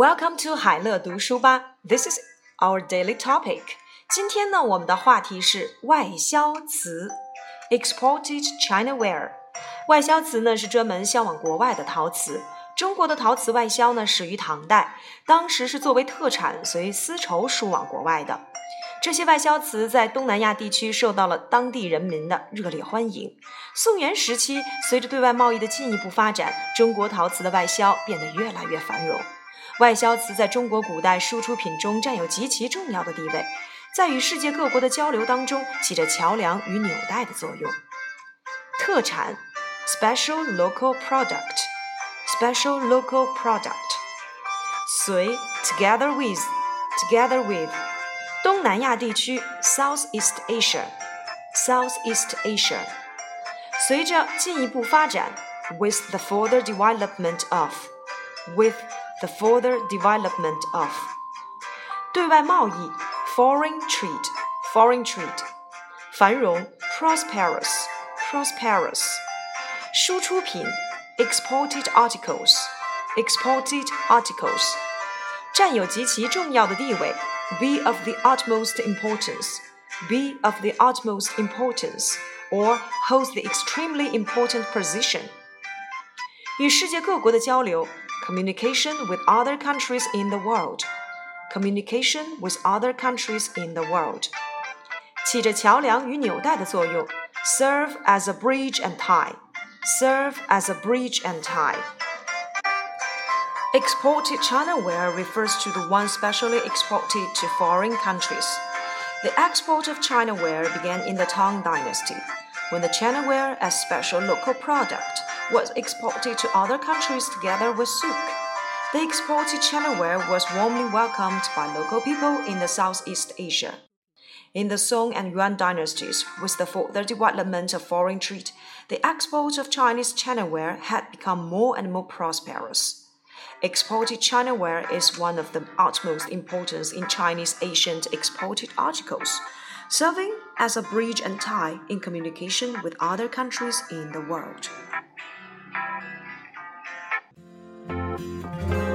Welcome to 海乐读书吧。This is our daily topic. 今天呢，我们的话题是外销瓷，exported Chinaware。外销瓷呢是专门销往国外的陶瓷。中国的陶瓷外销呢始于唐代，当时是作为特产随丝绸输往国外的。这些外销瓷在东南亚地区受到了当地人民的热烈欢迎。宋元时期，随着对外贸易的进一步发展，中国陶瓷的外销变得越来越繁荣。外销瓷在中国古代输出品中占有极其重要的地位，在与世界各国的交流当中起着桥梁与纽带的作用。特产，special local product，special local product。随，together with，together with。东南亚地区 （Southeast Asia），Southeast Asia。随着进一步发展，with the further development of，with the further development of。对外贸易 （foreign trade），foreign trade。繁荣 （prosperous），prosperous。输出品 （exported articles），exported articles。占有极其重要的地位。be of the utmost importance, be of the utmost importance, or holds the extremely important position. 与世界各国的交流 communication with other countries in the world, communication with other countries in the world. 起着桥梁与纽带的作用 serve as a bridge and tie, serve as a bridge and tie. Exported Chinaware refers to the one specially exported to foreign countries. The export of Chinaware began in the Tang Dynasty, when the Chinaware as special local product was exported to other countries together with souk. The exported Chinaware was warmly welcomed by local people in the Southeast Asia. In the Song and Yuan dynasties, with the further development of foreign trade, the export of Chinese Chinaware had become more and more prosperous. Exported Chinaware is one of the utmost importance in Chinese ancient exported articles, serving as a bridge and tie in communication with other countries in the world. Thank you.